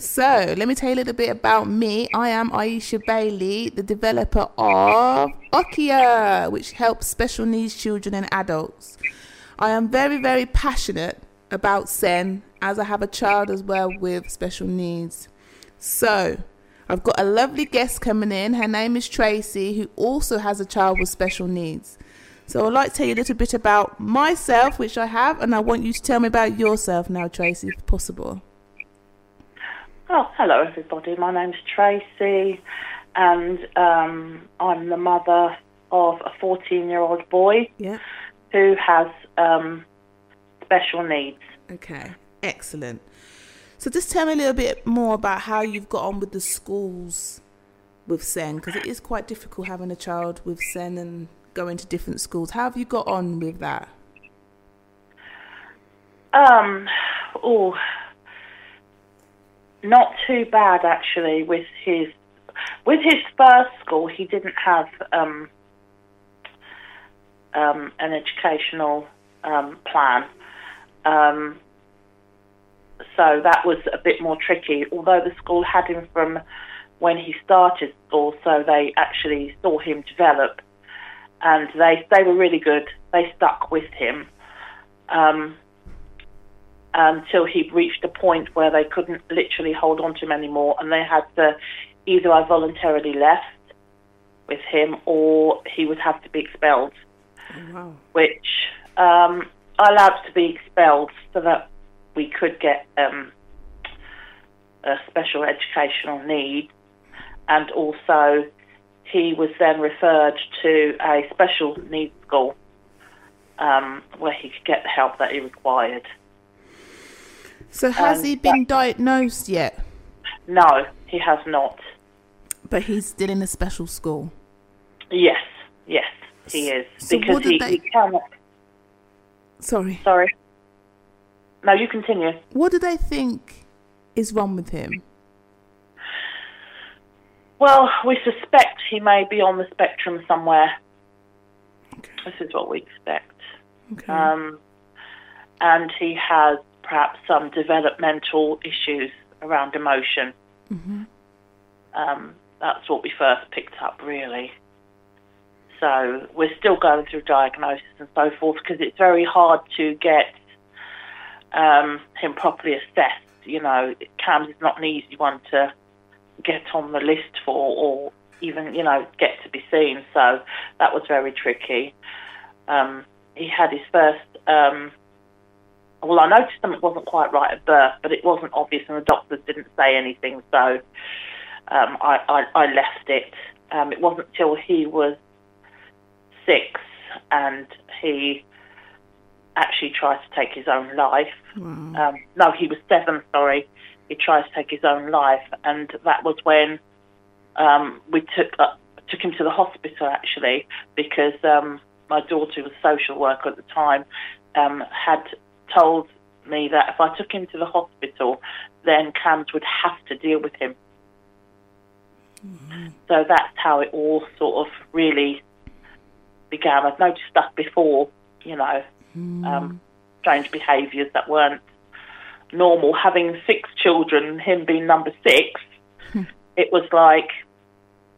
So, let me tell you a little bit about me. I am Aisha Bailey, the developer of Okia, which helps special needs children and adults. I am very, very passionate about SEN as I have a child as well with special needs. So, I've got a lovely guest coming in. Her name is Tracey, who also has a child with special needs. So, I'd like to tell you a little bit about myself, which I have, and I want you to tell me about yourself now, Tracey, if possible. Oh, hello everybody. My name's Tracey, and um, I'm the mother of a 14-year-old boy Yeah. who has um, special needs. Okay, excellent. So just tell me a little bit more about how you've got on with the schools with SEN, because it is quite difficult having a child with SEN and going to different schools. How have you got on with that? Um, oh, not too bad actually. With his with his first school, he didn't have um, um, an educational um, plan. Um, so that was a bit more tricky. Although the school had him from when he started school, so they actually saw him develop, and they they were really good. They stuck with him um, until he reached a point where they couldn't literally hold on to him anymore, and they had to either I voluntarily left with him or he would have to be expelled Oh, wow. which um, I allowed to be expelled so that we could get um, a special educational need, and also he was then referred to a special needs school um, where he could get the help that he required. So has he been diagnosed yet? No, he has not. But he's still in a special school. Yes, yes, he is So because he, they- he cannot. Sorry. Sorry. No, you continue. What do they think is wrong with him? Well, we suspect he may be on the spectrum somewhere. Okay. This is what we expect. Okay. Um, and he has perhaps some developmental issues around emotion. hmm Um, that's what we first picked up, really. So we're still going through diagnosis and so forth because it's very hard to get um, him properly assessed. You know, CAMHS is not an easy one to get on the list for or even, you know, get to be seen. So that was very tricky. Um, he had his first, um, well, I noticed something wasn't quite right at birth, but it wasn't obvious and the doctors didn't say anything. So um, I, I, I left it. Um, it wasn't till he was six and he actually tried to take his own life. Wow. Um, no, he was seven, sorry. He tried to take his own life, and that was when um, we took uh, took him to the hospital actually because um, my daughter, who was a social worker at the time, um, had told me that if I took him to the hospital, then CAMHS would have to deal with him. So that's how it all sort of really began. I've noticed stuff before, you know, um, strange behaviours that weren't normal. Having six children, him being number six, it was like,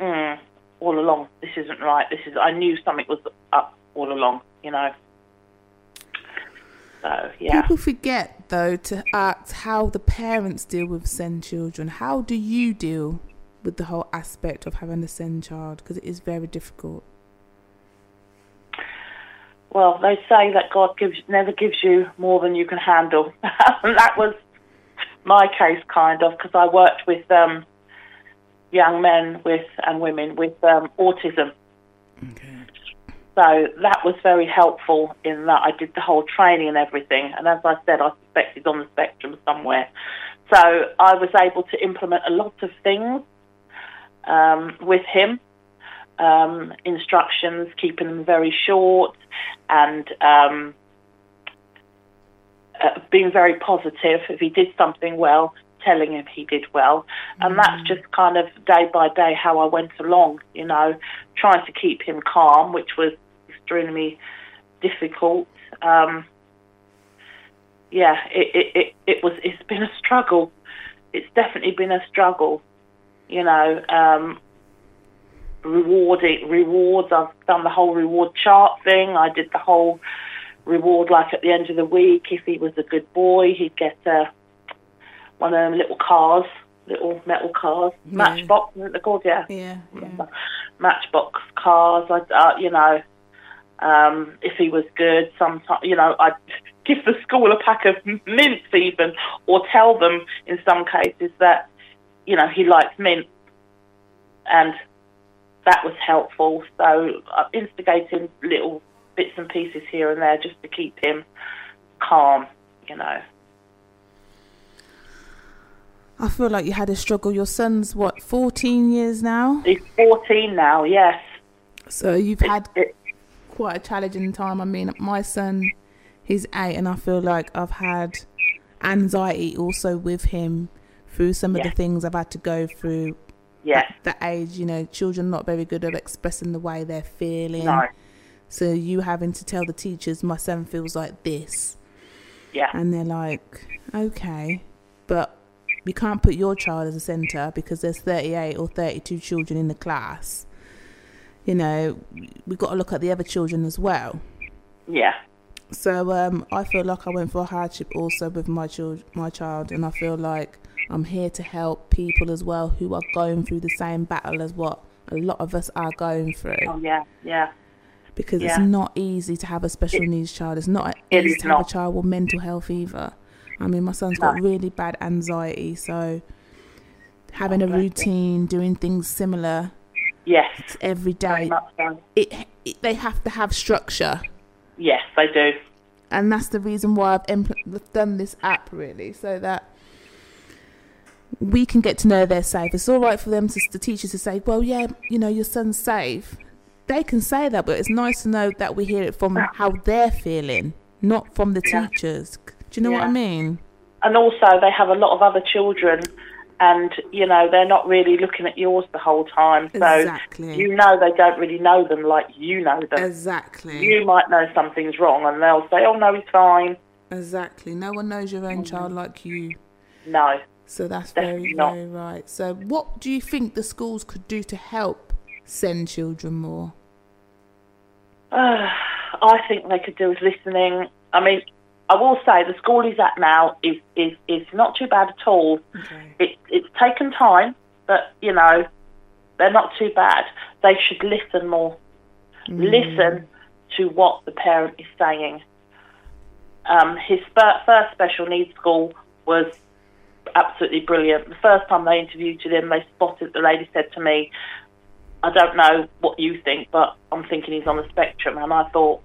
mm, all along, this isn't right. This is. I knew something was up all along, you know. So yeah. People forget, though, to ask how the parents deal with SEND children. How do you deal with the whole aspect of having a SEND child? Because it is very difficult. Well, they say that God gives never gives you more than you can handle, and that was my case, kind of, because I worked with um, young men with and women with um, autism. Okay. So that was very helpful in that I did the whole training and everything. And as I said, I suspect he's on the spectrum somewhere. So I was able to implement a lot of things um, with him. Um, instructions, keeping them very short, and um, uh, being very positive. If he did something well, telling him he did well. And that's just kind of day by day how I went along, you know, trying to keep him calm, which was extremely difficult. Um, yeah, it, it, it, it was, it's been a struggle it's definitely been a struggle. You know, um, rewarding rewards. I've done the whole reward chart thing. I did the whole reward like at the end of the week. If he was a good boy, he'd get a one of them little cars, little metal cars, Yeah. matchbox. Isn't it called? Yeah, Yeah, yeah. matchbox cars. I, uh, you know, um, if he was good, sometimes you know I'd give the school a pack of mints even, or tell them in some cases that you know he likes mint, and that was helpful. So uh, instigating little bits and pieces here and there just to keep him calm, you know. I feel like you had a struggle. Your son's what, 14 years now? He's 14 now, yes. So you've had It, quite a challenging time. I mean, my son, he's eight, and I feel like I've had anxiety also with him through some of Yeah. the things I've had to go through. yes, At the age, you know, children not very good at expressing the way they're feeling. no, So you having to tell the teachers, my son feels like this, yeah, and they're like, okay, but we can't put your child as a centre because there's 38 or 32 children in the class. You know, we've got to look at the other children as well. yeah, So um, I feel like I went for a hardship also with my child, my child, and I feel like I'm here to help people as well who are going through the same battle as what a lot of us are going through. oh yeah, yeah, Because yeah. it's not easy to have a special needs child. It's not it easy to have a child with mental health either. I mean, my son's got really bad anxiety, so having Oh, a routine, doing things similar yes, every very day, so. it, it they have to have structure. Yes, they do. and that's the reason why I've impl- done this app really, so that we can get to know they're safe. It's all right for them to the teachers to say, "Well, yeah, you know, your son's safe." They can say that, but it's nice to know that we hear it from how they're feeling, not from the Yeah. teachers. Do you know what I mean? And also, they have a lot of other children, and you know they're not really looking at yours the whole time. So Exactly. you know they don't really know them like you know them. Exactly. You might know something's wrong, and they'll say, "Oh no, he's fine." Exactly. No one knows your own child like you. No, So that's very, not. very right. So, what do you think the schools could do to help SEND children more? Uh, I think they could do with listening. I mean, I will say the school he's at now is is, is not too bad at all. Okay. It, it's taken time, but you know they're not too bad. They should listen more. Listen to what the parent is saying. Um, his first special needs school was absolutely brilliant. The first time they interviewed him, they spotted. The lady said to me, "I don't know what you think, but I'm thinking he's on the spectrum." And I thought,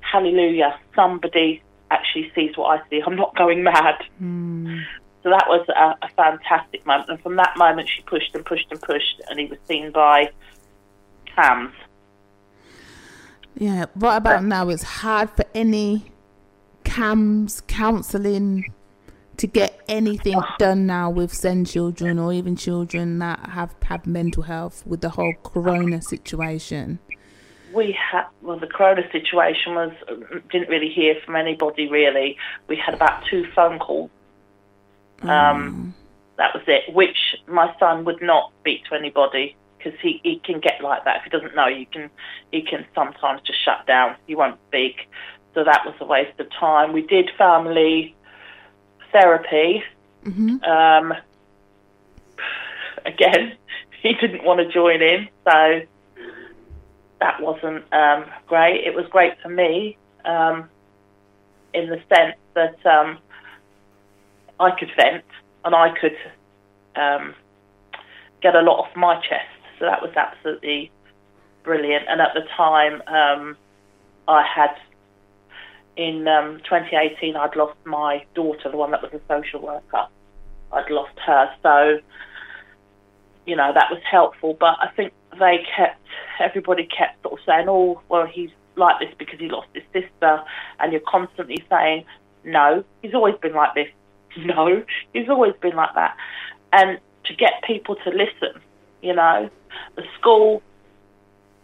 "Hallelujah! Somebody actually sees what I see. I'm not going mad." Mm. So that was a, a fantastic moment. And from that moment, she pushed and pushed and pushed, and he was seen by CAMHS. Yeah, right about now, it's hard for any CAMHS counselling to get anything done now with SEND children or even children that have had mental health with the whole corona situation. We had well, the corona situation was didn't really hear from anybody really. We had about two phone calls. Um, that was it. Which my son would not speak to anybody because he, he can get like that if he doesn't know. You can he can sometimes just shut down. He won't speak. So that was a waste of time. We did family therapy. hmm Um, again, he didn't want to join in, so that wasn't um, great. It was great for me um, in the sense that um, I could vent and I could um, get a lot off my chest. So that was absolutely brilliant. And at the time, um, I had in um, 2018, I'd lost my daughter, the one that was a social worker. I'd lost her, so you know that was helpful. But I think they kept everybody kept sort of saying, "Oh, well, he's like this because he lost his sister," and you're constantly saying, "No, he's always been like this. No, he's always been like that." And to get people to listen, you know, the school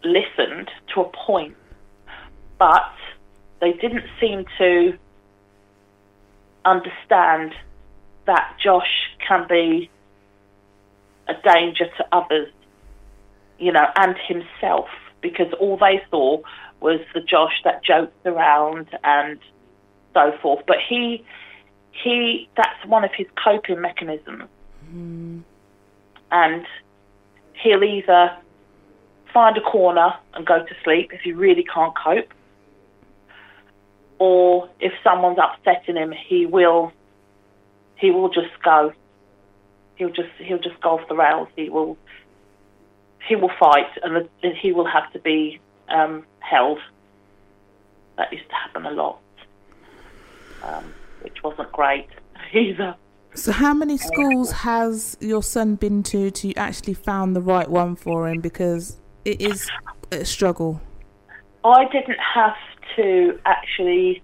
listened to a point, but they didn't seem to understand that Josh can be a danger to others, you know, and himself, because all they saw was the Josh that joked around and so forth. But he, he, that's one of his coping mechanisms, hmm. and he'll either find a corner and go to sleep if he really can't cope, or if someone's upsetting him, he will he will just go. He'll just he'll just go off the rails. He will he will fight, and the- he will have to be um, held. That used to happen a lot, um, which wasn't great either. So, how many schools has your son been to to actually found the right one for him? Because it is a struggle. I didn't have to actually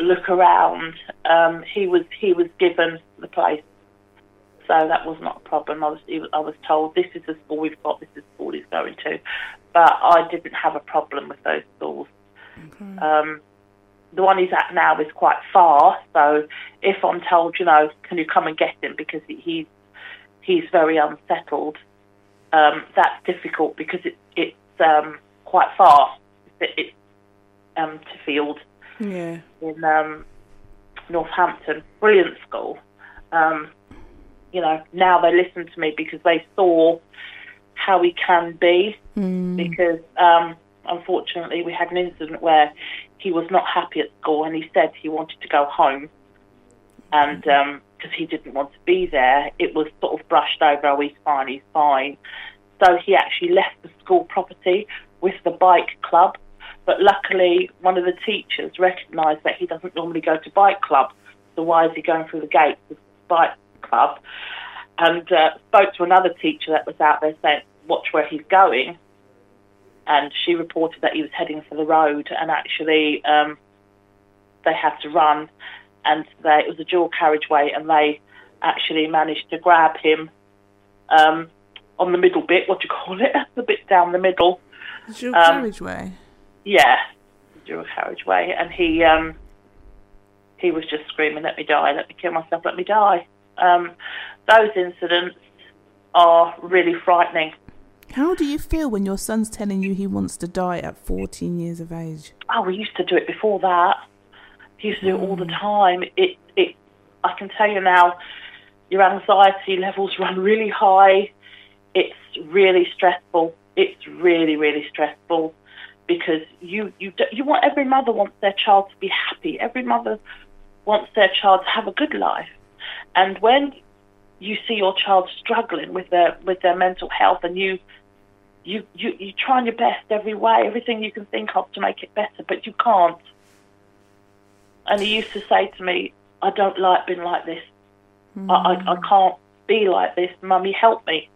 look around. Um, he was he was given the place, so that was not a problem. I was I was told this is the school we've got, this is the school he's going to, but I didn't have a problem with those schools. Um, the one he's at now is quite far, so if I'm told, you know, can you come and get him because he's he's very unsettled, um, that's difficult because it, it's um, quite far. It, it's um, to Field Yeah. in um, Northampton. Brilliant school. Um, you know, now they listen to me because they saw how we can be. Because um, unfortunately, we had an incident where he was not happy at school and he said he wanted to go home. And because he didn't want to be there, it was sort of brushed over. Oh, he's fine, he's fine. So he actually left the school property with the bike club. But luckily, one of the teachers recognised that he doesn't normally go to bike club. So why is he going through the gates the bike club? And uh, spoke to another teacher that was out there saying, watch where he's going. And she reported that he was heading for the road and actually um, they had to run and they, it was a dual carriageway and they actually managed to grab him um, on the middle bit, what do you call it? the bit down the middle. It's your Um, carriageway. Yeah, dual carriageway, and he um, he was just screaming, "Let me die! Let me kill myself! Let me die!" Um, those incidents are really frightening. How do you feel when your son's telling you he wants to die at 14 years of age? Oh, we used to do it before that. We used to do it all the time. It it I can tell you now, your anxiety levels run really high. It's really stressful. It's really really stressful because you you you want every mother wants their child to be happy. Every mother wants their child to have a good life. And when you see your child struggling with their with their mental health and you you, you, you trying your best every way, everything you can think of to make it better, but you can't. And he used to say to me, I don't like being like this. I, I, I mm. can't be like this. Mummy, help me.